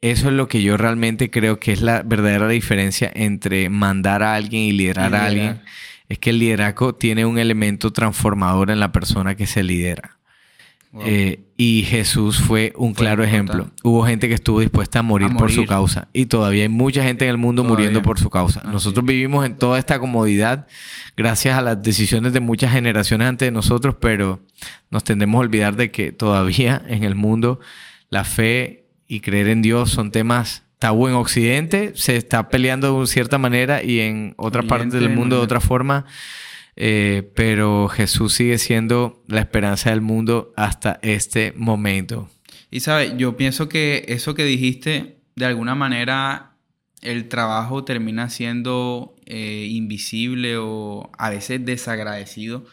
eso es lo que yo realmente creo que es la verdadera diferencia entre mandar a alguien y liderar a alguien. Es que el liderazgo tiene un elemento transformador en la persona que se lidera. Eh, y Jesús fue un claro ejemplo. Hubo gente que estuvo dispuesta a morir, por su causa. Y todavía hay mucha gente en el mundo muriendo por su causa. nosotros vivimos en toda esta comodidad gracias a las decisiones de muchas generaciones antes de nosotros, pero nos tendemos a olvidar de que todavía en el mundo la fe y creer en Dios son temas tabú en Occidente, se está peleando de cierta manera y en otra parte del mundo de otra forma. Eh, pero Jesús sigue siendo la esperanza del mundo hasta este momento. Y sabe, yo pienso que eso que dijiste, de alguna manera, el trabajo termina siendo eh, invisible o a veces desagradecido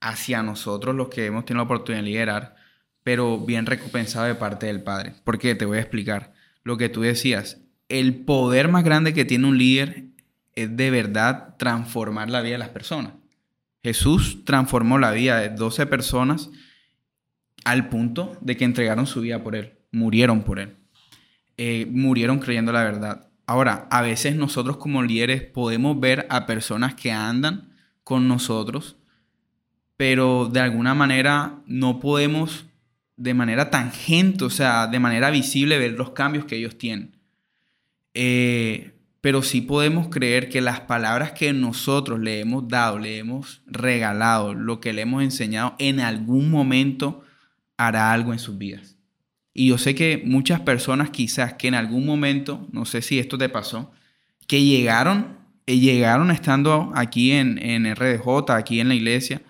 hacia nosotros los que hemos tenido la oportunidad de liderar, pero bien recompensado de parte del Padre. Porque te voy a explicar lo que tú decías. El poder más grande que tiene un líder es de verdad transformar la vida de las personas. Jesús transformó la vida de 12 personas al punto de que entregaron su vida por Él, murieron por Él, eh, murieron creyendo la verdad. Ahora, a veces nosotros como líderes podemos ver a personas que andan con nosotros, pero de alguna manera no podemos de manera tangente, o sea, de manera visible ver los cambios que ellos tienen. Eh, pero sí podemos creer que las palabras que nosotros le hemos dado, le hemos regalado, lo que le hemos enseñado, en algún momento hará algo en sus vidas. Y yo sé que muchas personas quizás que en algún momento, no sé si esto te pasó, que llegaron, eh, llegaron estando aquí en, en RDJ, aquí en la iglesia,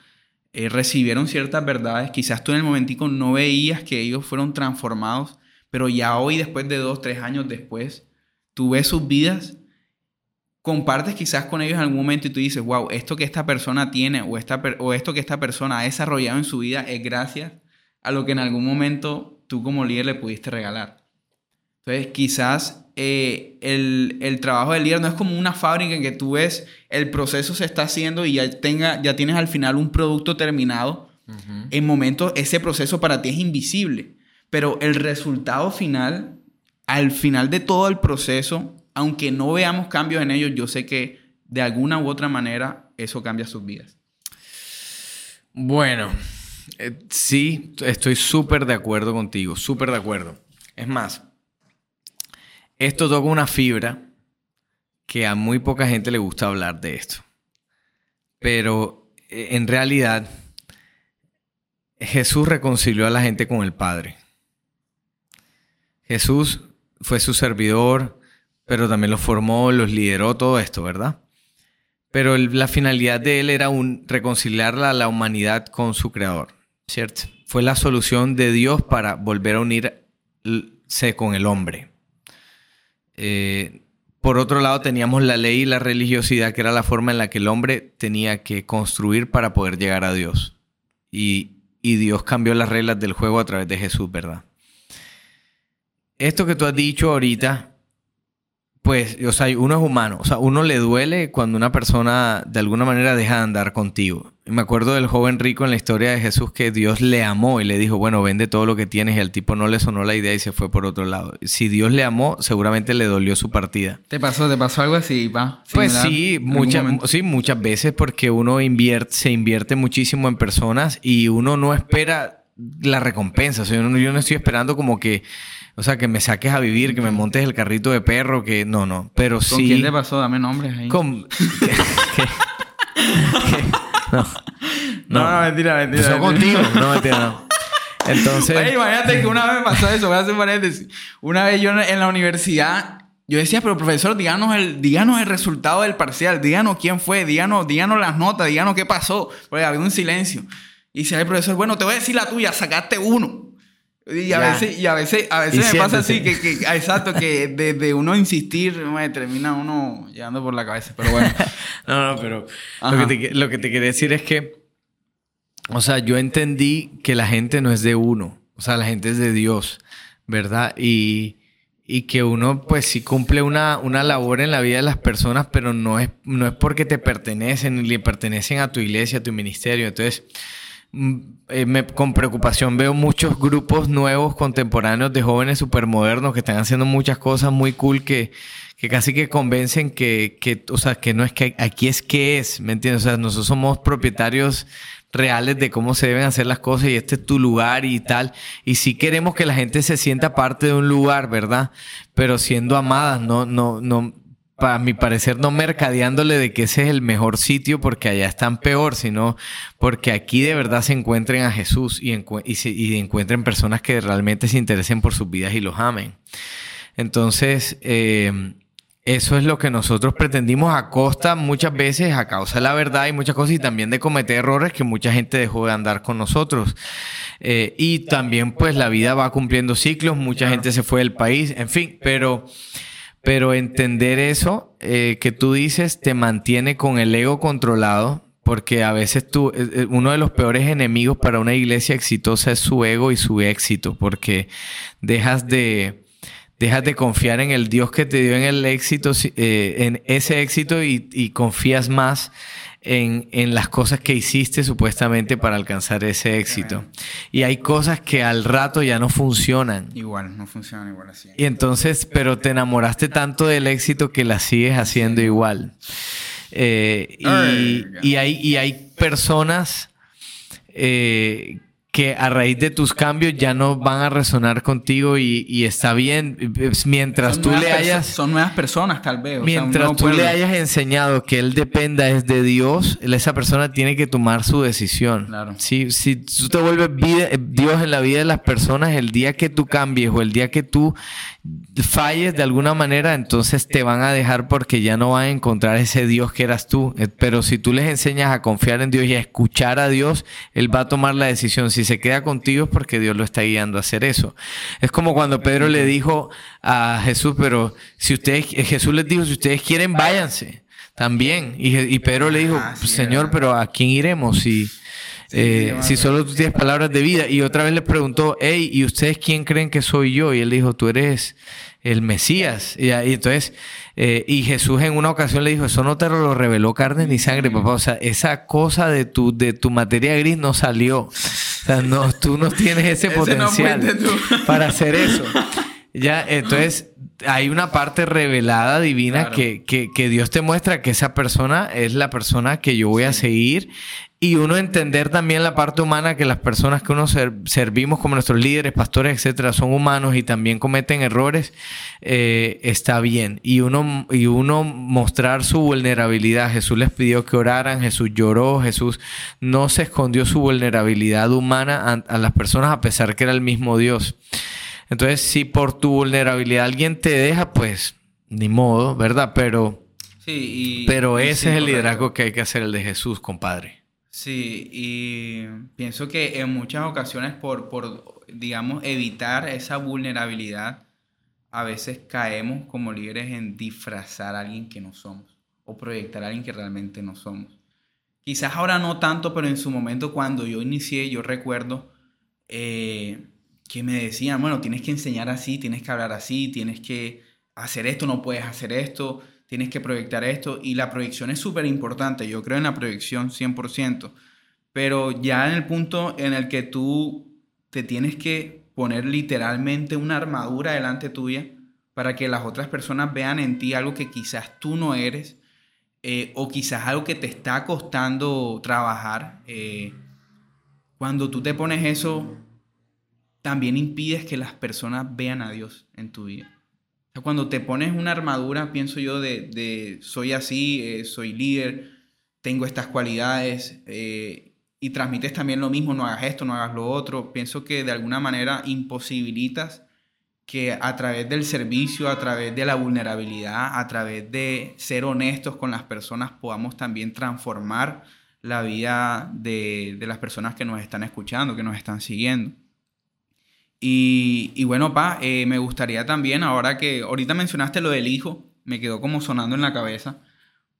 eh, recibieron ciertas verdades. Quizás tú en el momentico no veías que ellos fueron transformados, pero ya hoy, después de dos, tres años después, tú ves sus vidas, compartes quizás con ellos en algún momento y tú dices, wow, esto que esta persona tiene o, esta, o esto que esta persona ha desarrollado en su vida es gracias a lo que en algún momento tú como líder le pudiste regalar. Entonces, quizás eh, el, trabajo del líder no es como una fábrica en que tú ves el proceso se está haciendo y ya, tenga, ya tienes al final un producto terminado. En momentos ese proceso para ti es invisible, pero el resultado final, al final de todo el proceso, aunque no veamos cambios en ellos, yo sé que de alguna u otra manera eso cambia sus vidas. Bueno, eh, sí, estoy súper de acuerdo contigo, súper de acuerdo. Es más, esto toca una fibra que a muy poca gente le gusta hablar de esto. Pero eh, en realidad, Jesús reconcilió a la gente con el Padre. Jesús fue su servidor, pero también los formó, los lideró, todo esto, ¿verdad? Pero la finalidad de él era un, reconciliar a la humanidad con su creador, ¿cierto? Fue la solución de Dios para volver a unirse con el hombre. Eh, por otro lado, teníamos la ley y la religiosidad, que era la forma en la que el hombre tenía que construir para poder llegar a Dios. Y, y Dios cambió las reglas del juego a través de Jesús, ¿verdad? Esto que tú has dicho ahorita pues, o sea, uno es humano. O sea, uno le duele cuando una persona de alguna manera deja de andar contigo. me acuerdo del joven rico en la historia de Jesús que Dios le amó y le dijo, bueno, vende todo lo que tienes y al tipo no le sonó la idea y se fue por otro lado. Si Dios le amó, seguramente le dolió su partida. ¿Te pasó, te pasó algo así, pa? Pues sí, muchas, sí, muchas veces porque uno invierte, se invierte muchísimo en personas y uno no espera la recompensa. O sea, yo no estoy esperando como que o sea, que me saques a vivir, que me montes el carrito de perro, que no, no. Pero sí. ¿Con quién te pasó? Dame nombres ahí. Con. no. no. No, mentira, mentira. Empezó contigo. No, mentira, no. Entonces. Oye, imagínate que una vez me pasó eso, voy a hacer paréntesis. Una vez yo en la universidad. Yo decía, pero profesor, díganos el, díganos el resultado del parcial, díganos quién fue, díganos, díganos las notas, díganos qué pasó. Porque había un silencio. Y dice el profesor, bueno, te voy a decir la tuya, sacaste uno. Y a, veces, y a veces, a veces me pasa así, que, que, exacto, que desde uno insistir, me termina uno llevando por la cabeza, pero bueno. no, no, pero lo que, te, lo que, te, quería decir es que, o sea, yo entendí que la gente no es de uno, o sea, la gente es de Dios, ¿verdad? Y, y que uno, pues sí cumple una, una labor en la vida de las personas, pero no es, no es porque te pertenecen, ni le pertenecen a tu iglesia, a tu ministerio. Entonces, Mm, eh, con preocupación veo muchos grupos nuevos, contemporáneos de jóvenes supermodernos que están haciendo muchas cosas muy cool que, que casi que convencen que, que, o sea, que no es que aquí es que es, ¿me entiendes? O sea, nosotros somos propietarios reales de cómo se deben hacer las cosas y este es tu lugar y tal. Y sí queremos que la gente se sienta parte de un lugar, ¿verdad? Pero siendo amadas, no, no, no, para mi parecer, no mercadeándole de que ese es el mejor sitio porque allá están peor, sino porque aquí de verdad se encuentren a Jesús y, y, encuentren personas que realmente se interesen por sus vidas y los amen. Entonces, eh, eso es lo que nosotros pretendimos a costa muchas veces, a causa de la verdad y muchas cosas, y también de cometer errores que mucha gente dejó de andar con nosotros. Eh, y también pues la vida va cumpliendo ciclos, mucha gente se fue del país, en fin, pero... Pero entender eso eh, que tú dices te mantiene con el ego controlado porque a veces tú, eh, eh, uno de los peores enemigos para una iglesia exitosa es su ego y su éxito, porque dejas de, dejas de confiar en el Dios que te dio en el éxito, eh, en ese éxito y, y confías más en, en, las cosas que hiciste supuestamente para alcanzar ese éxito. Y hay cosas que al rato ya no funcionan. Igual, no funcionan igual así. Y entonces, pero te enamoraste tanto del éxito que la sigues haciendo igual. Eh, y, y, hay, y hay personas eh, que a raíz de tus cambios ya no van a resonar contigo y, está bien mientras tú le hayas son nuevas personas tal vez mientras tú le hayas enseñado que él dependa es de Dios esa persona tiene que tomar su decisión claro. si, si tú te vuelves Dios en la vida de las personas el día que tú cambies o el día que tú falles de alguna manera, entonces te van a dejar porque ya no van a encontrar ese Dios que eras tú. Eh, pero si tú les enseñas a confiar en Dios y a escuchar a Dios, Él va a tomar la decisión. Si se queda contigo es porque Dios lo está guiando a hacer eso. Es como cuando Pedro le dijo a Jesús, pero si ustedes, Jesús les dijo, si ustedes quieren, váyanse también. Y, Pedro le dijo, ah, Señor, pero ¿a quién iremos? Y eh, si solo tú tienes palabras de vida. Y otra vez le preguntó, hey, ¿y ustedes quién creen que soy yo? Y él dijo, tú eres el Mesías. Y, entonces, eh, y Jesús en una ocasión le dijo, eso no te lo reveló carne ni sangre, papá. O sea, esa cosa de tu, de tu materia gris no salió. O sea, no, tú no tienes ese, potencial para hacer eso. Ya, entonces hay una parte revelada divina que, que, que, Dios te muestra que esa persona es la persona que yo voy a seguir y uno entender también la parte humana que las personas que uno servimos como nuestros líderes, pastores, etcétera, son humanos y también cometen errores, eh, está bien. Y uno, y uno mostrar su vulnerabilidad. Jesús les pidió que oraran, Jesús lloró, Jesús no se escondió su vulnerabilidad humana a, a las personas a pesar que era el mismo Dios. Entonces, si por tu vulnerabilidad alguien te deja, pues ni modo, ¿verdad? Pero, sí, pero ese es el liderazgo que hay que hacer, el de Jesús, compadre. Sí, y pienso que en muchas ocasiones por, por, digamos, evitar esa vulnerabilidad, a veces caemos como líderes en disfrazar a alguien que no somos o proyectar a alguien que realmente no somos. Quizás ahora no tanto, pero en su momento cuando yo inicié, yo recuerdo eh, que me decían, bueno, tienes que enseñar así, tienes que hablar así, tienes que hacer esto, no puedes hacer esto tienes que proyectar esto y la proyección es súper importante, yo creo en la proyección 100%, pero ya en el punto en el que tú te tienes que poner literalmente una armadura delante tuya para que las otras personas vean en ti algo que quizás tú no eres eh, o quizás algo que te está costando trabajar. Eh, cuando tú te pones eso, también impides que las personas vean a Dios en tu vida. Cuando te pones una armadura, pienso yo, de, soy así, eh, soy líder, tengo estas cualidades eh, y transmites también lo mismo, no hagas esto, no hagas lo otro, pienso que de alguna manera imposibilitas que a través del servicio, a través de la vulnerabilidad, a través de ser honestos con las personas, podamos también transformar la vida de, de las personas que nos están escuchando, que nos están siguiendo. Y, bueno, pa, eh, me gustaría también, ahora que ahorita mencionaste lo del hijo, me quedó como sonando en la cabeza,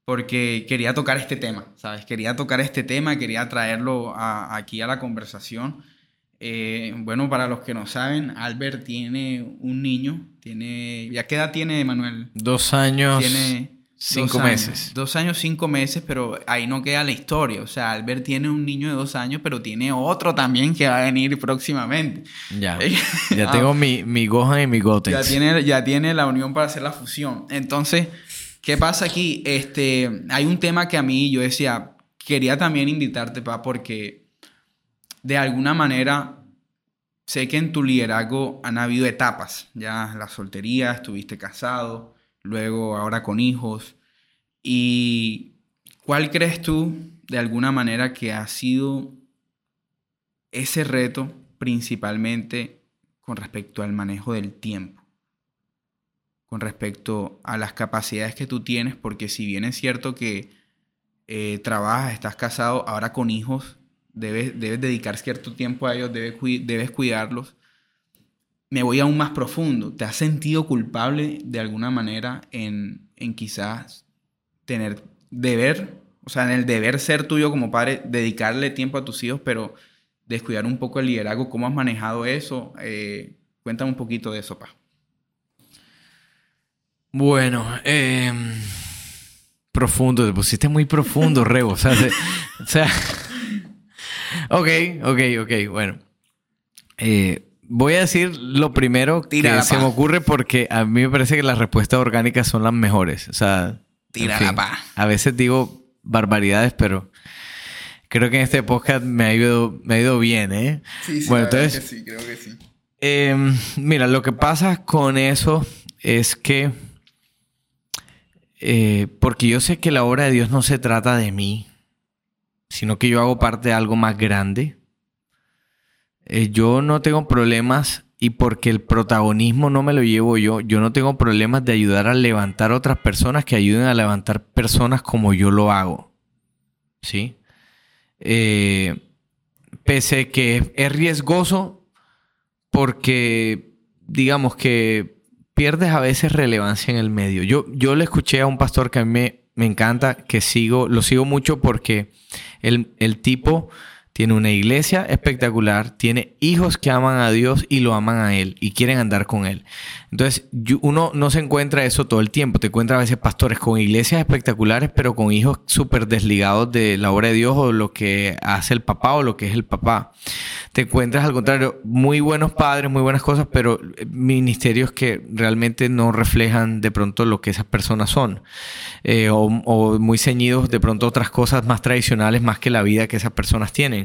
porque quería tocar este tema, ¿sabes? Quería tocar este tema, quería traerlo aquí a la conversación. Eh, bueno, para los que no saben, Albert tiene un niño, tiene, ¿ya qué edad tiene Manuel? Dos años. Tiene Cinco meses. Dos años, cinco meses, pero ahí no queda la historia. O sea, Albert tiene un niño de dos años, pero tiene otro también que va a venir próximamente. Ya. ya tengo mi, mi Gohan y mi Gotenks. Ya tiene, ya tiene la unión para hacer la fusión. Entonces, ¿qué pasa aquí? Este, hay un tema que a mí yo decía, quería también invitarte, pa, porque de alguna manera sé que en tu liderazgo han habido etapas. Ya la soltería, estuviste casado luego ahora con hijos. ¿Y cuál crees tú, de alguna manera, que ha sido ese reto principalmente con respecto al manejo del tiempo? Con respecto a las capacidades que tú tienes, porque si bien es cierto que eh, trabajas, estás casado, ahora con hijos, debes, debes dedicar cierto tiempo a ellos, debes, debes cuidarlos me voy aún más profundo. ¿Te has sentido culpable de alguna manera en, en quizás tener, deber o sea, en el deber ser tuyo como padre, dedicarle tiempo a tus hijos, pero descuidar un poco el liderazgo. ¿Cómo has manejado eso? Eh, cuéntame un poquito de eso, pa. Bueno, eh, profundo, te pusiste muy profundo, Rebo. O sea, o sea ok, ok, ok, bueno. Eh, voy a decir lo primero que se me ocurre porque a mí me parece que las respuestas orgánicas son las mejores. O sea, pa. A veces digo barbaridades, pero creo que en este podcast me ha ido, me ha ido bien, ¿eh? Sí, sí, bueno, entonces, sí, creo que sí. Em, mira, lo que pasa con eso es que, eh, porque yo sé que la obra de Dios no se trata de mí, sino que yo hago parte de algo más grande. Eh, yo no tengo problemas y porque el protagonismo no me lo llevo yo, yo no tengo problemas de ayudar a levantar otras personas que ayuden a levantar personas como yo lo hago. ¿Sí? Eh, pese que es riesgoso porque, digamos que pierdes a veces relevancia en el medio. Yo, yo le escuché a un pastor que a mí me, me encanta, que sigo, lo sigo mucho porque el, tipo tiene una iglesia espectacular, tiene hijos que aman a Dios y lo aman a Él y quieren andar con Él. Entonces, uno no se encuentra eso todo el tiempo. Te encuentras a veces pastores con iglesias espectaculares, pero con hijos súper desligados de la obra de Dios o lo que hace el papá o lo que es el papá. Te encuentras al contrario, muy buenos padres, muy buenas cosas, pero ministerios que realmente no reflejan de pronto lo que esas personas son. Eh, o, o muy ceñidos de pronto otras cosas más tradicionales, más que la vida que esas personas tienen.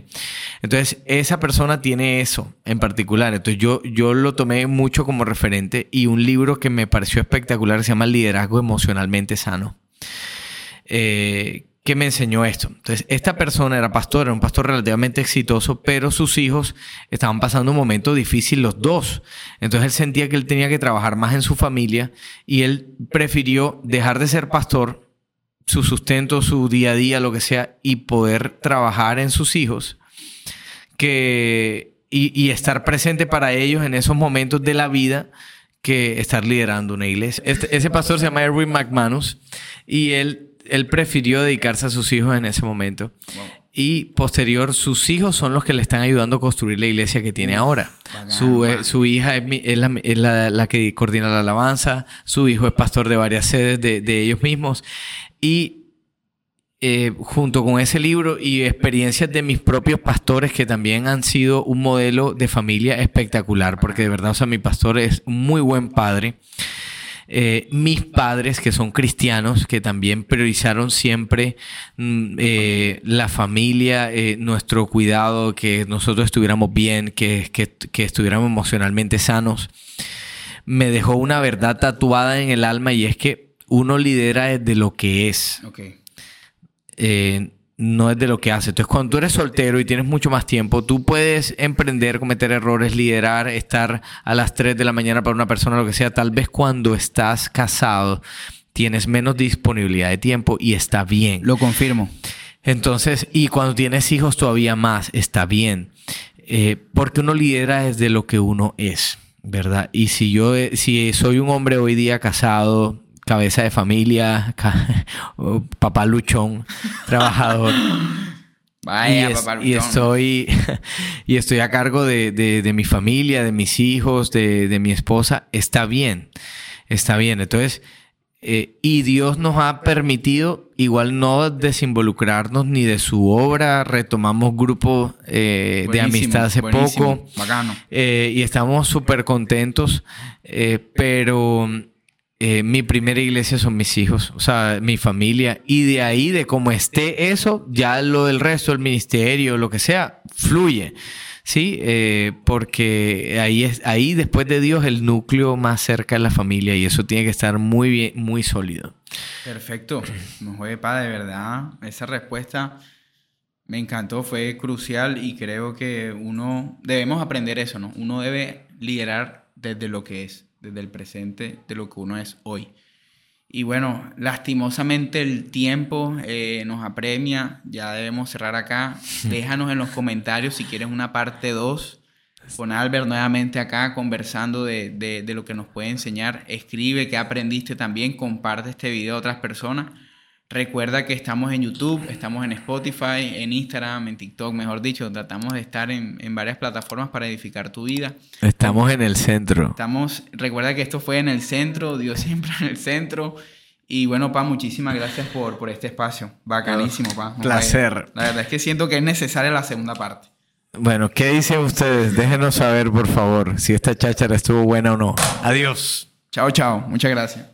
Entonces, esa persona tiene eso en particular. Entonces, yo, yo lo tomé mucho como referente y un libro que me pareció espectacular, se llama Liderazgo Emocionalmente Sano, eh, que me enseñó esto. Entonces, esta persona era pastor, era un pastor relativamente exitoso, pero sus hijos estaban pasando un momento difícil los dos. Entonces, él sentía que él tenía que trabajar más en su familia y él prefirió dejar de ser pastor, su sustento, su día a día, lo que sea, y poder trabajar en sus hijos que, y estar presente para ellos en esos momentos de la vida que estar liderando una iglesia. Este, ese pastor se llama Erwin McManus y él, él prefirió dedicarse a sus hijos en ese momento. Y posterior, sus hijos son los que le están ayudando a construir la iglesia que tiene ahora. su, eh, su, hija es, la, la, que coordina la alabanza, su hijo es pastor de varias sedes de, de ellos mismos. Y eh, junto con ese libro y experiencias de mis propios pastores que también han sido un modelo de familia espectacular, porque de verdad, o sea, mi pastor es muy buen padre. Eh, mis padres, que son cristianos, que también priorizaron siempre mm, eh, la familia, nuestro cuidado, que nosotros estuviéramos bien, que, que, estuviéramos emocionalmente sanos, me dejó una verdad tatuada en el alma y es que uno lidera desde lo que es. Okay. Eh, no es de lo que hace. Entonces, cuando tú eres soltero y tienes mucho más tiempo, tú puedes emprender, cometer errores, liderar, estar a las 3 de la mañana para una persona, lo que sea. Tal vez cuando estás casado tienes menos disponibilidad de tiempo y está bien. Lo confirmo. Entonces, y cuando tienes hijos todavía más, está bien. Eh, porque uno lidera desde lo que uno es, ¿verdad? Y si yo, eh, si soy un hombre hoy día casado, cabeza de familia, papá luchón, trabajador. Vaya, y, papá luchón. y estoy y estoy a cargo de, mi familia, de mis hijos, de, mi esposa. Está bien, está bien. Entonces, eh, y Dios nos ha permitido igual no desinvolucrarnos ni de su obra. Retomamos grupos eh, de amistad hace poco. Eh, y estamos súper contentos. pero eh, mi primera iglesia son mis hijos, o sea, mi familia. Y de ahí, de cómo esté eso, ya lo del resto, el ministerio, lo que sea, fluye. Sí, eh, porque ahí es, ahí después de Dios, el núcleo más cerca de la familia y eso tiene que estar muy bien, muy sólido. Perfecto. No juegue de verdad. Esa respuesta me encantó, fue crucial y creo que uno debemos aprender eso, ¿no? Uno debe liderar desde lo que es desde el presente de lo que uno es hoy. Y bueno, lastimosamente el tiempo eh, nos apremia, ya debemos cerrar acá. Déjanos en los comentarios si quieres una parte 2 con Albert nuevamente acá conversando de, de, lo que nos puede enseñar. Escribe qué aprendiste también, comparte este video a otras personas. Recuerda que estamos en YouTube, estamos en Spotify, en Instagram, en TikTok, mejor dicho, tratamos de estar en, en varias plataformas para edificar tu vida. Estamos en el centro. Estamos, recuerda que esto fue en el centro, Dios siempre en el centro. Y bueno, Pa, muchísimas gracias por, por este espacio. Bacanísimo, Pa. Placer. La verdad es que siento que es necesaria la segunda parte. Bueno, ¿qué dicen ustedes? Déjenos saber, por favor, si esta cháchara estuvo buena o no. Adiós. Chao, chao. Muchas gracias.